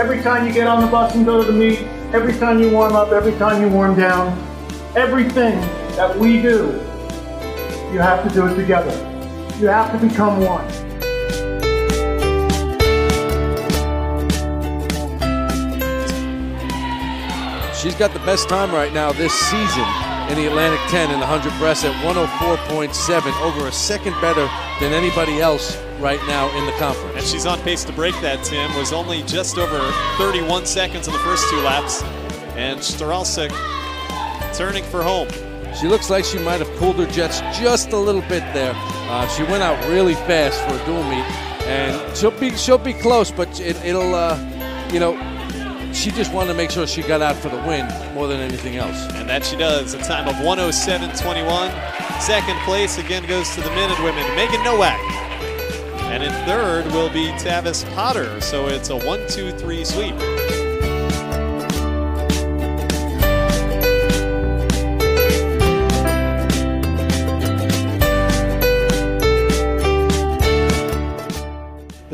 Every time you get on the bus and go to the meet, every time you warm up, every time you warm down, everything that we do, you have to do it together. You have to become one. She's got the best time right now this season in the Atlantic 10 in the 100 breast at 104.7, over a second better than anybody else right now in the conference. And she's on pace to break that, Tim. Was only just over 31 seconds in the first two laps. And Staralsik turning for home. She looks like she might have cooled her jets just a little bit there. Uh, she went out really fast for a dual meet, and she'll be she'll be close, but it, will uh, you know she just wanted to make sure she got out for the win more than anything else. And that she does. A time of 107.21. Second place again goes to the men and women. Megan Nowak. And in third will be Tavis Potter. So it's a one, two, three sweep.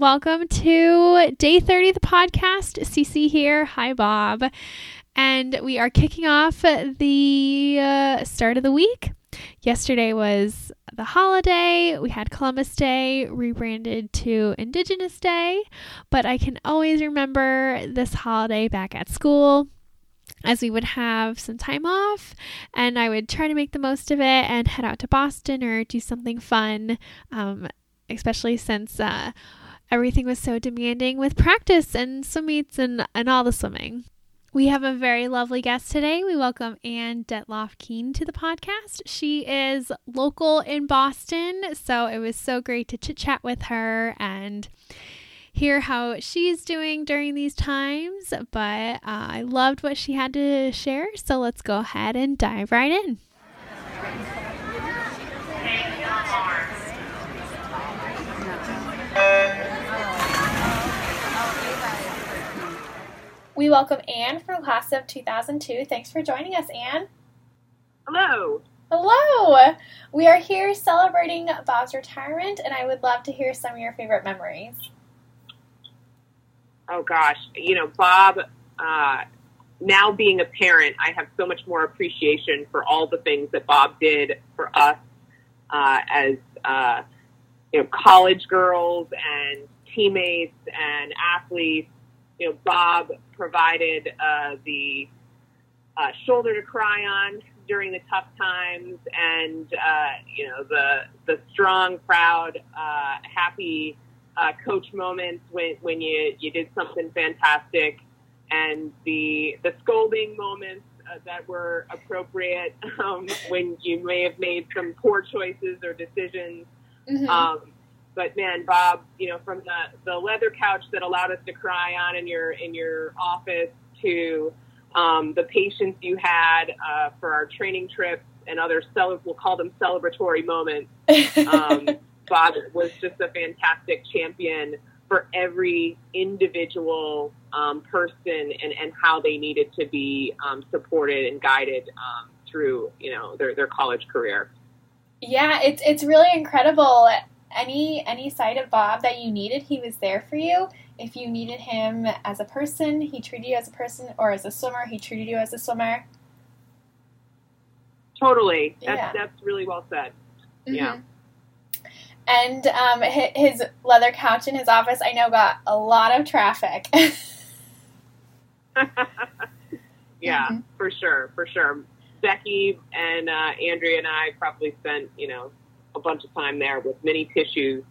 Welcome to day 30 of the podcast. CC here. Hi, Bob. And we are kicking off the uh, start of the week. Yesterday was the holiday. We had Columbus Day rebranded to Indigenous Day, but I can always remember this holiday back at school as we would have some time off and I would try to make the most of it and head out to Boston or do something fun, um, especially since uh, everything was so demanding with practice and swim meets and, and all the swimming. We have a very lovely guest today. We welcome Anne Dettloff Keane to the podcast. She is local in Boston, so it was so great to chit chat with her and hear how she's doing during these times. But uh, I loved what she had to share, so let's go ahead and dive right in. We welcome Anne from class of 2002. Thanks for joining us, Anne. Hello. Hello. We are here celebrating Bob's retirement, and I would love to hear some of your favorite memories. Oh, gosh. You know, Bob, uh, now being a parent, I have so much more appreciation for all the things that Bob did for us uh, as, uh, you know, college girls and teammates and athletes you know, Bob provided uh, the uh, shoulder to cry on during the tough times, and uh, you know the the strong, proud, uh, happy uh, coach moments when when you you did something fantastic, and the the scolding moments uh, that were appropriate um, when you may have made some poor choices or decisions. Mm-hmm. Um, but man, Bob, you know, from the, the leather couch that allowed us to cry on in your in your office to um, the patience you had uh, for our training trips and other cel- we'll call them celebratory moments. Um, Bob was just a fantastic champion for every individual um, person and, and how they needed to be um, supported and guided um, through you know their, their college career. Yeah, it's it's really incredible any any side of Bob that you needed, he was there for you. If you needed him as a person, he treated you as a person, or as a swimmer, he treated you as a swimmer. Totally. That's Yeah. that's really well said. Yeah. Mhm. And um, his leather couch in his office, I know, got a lot of traffic. yeah, Mhm. for sure, for sure. Becky and uh, Andrea and I probably spent, you know, a bunch of time there with many tissues.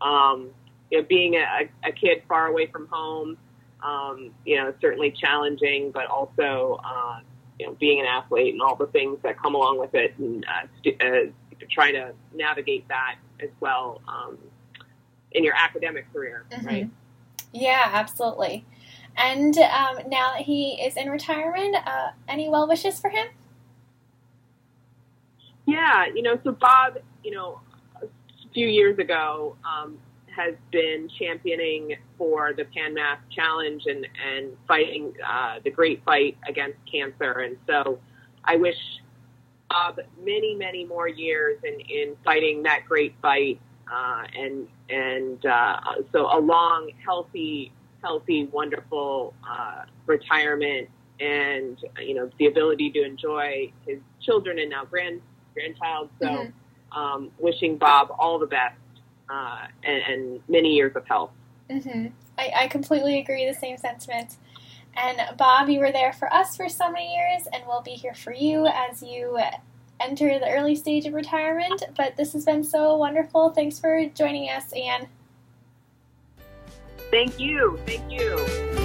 Um, you know, being a, a kid far away from home, um, you know, certainly challenging, but also, uh, you know, being an athlete and all the things that come along with it, and uh, st- uh, trying to navigate that as well um, in your academic career, Mhm. right? yeah, absolutely. And um, now that he is in retirement, uh, any well wishes for him? Yeah, you know, so Bob, you know, a few years ago um, has been championing for the Pan-Mass Challenge and and fighting uh, the great fight against cancer, and so I wish Bob many, many more years in in fighting that great fight, uh, and and uh, so a long, healthy, healthy, wonderful uh, retirement, and you know the ability to enjoy his children and now grand grandchild. So, Mhm. Um, wishing Bob all the best uh, and, and many years of health. hmm I, I completely agree. The same sentiment. And Bob, you were there for us for so many years, and we'll be here for you as you enter the early stage of retirement. But this has been so wonderful. Thanks for joining us, Anne. Thank you. Thank you.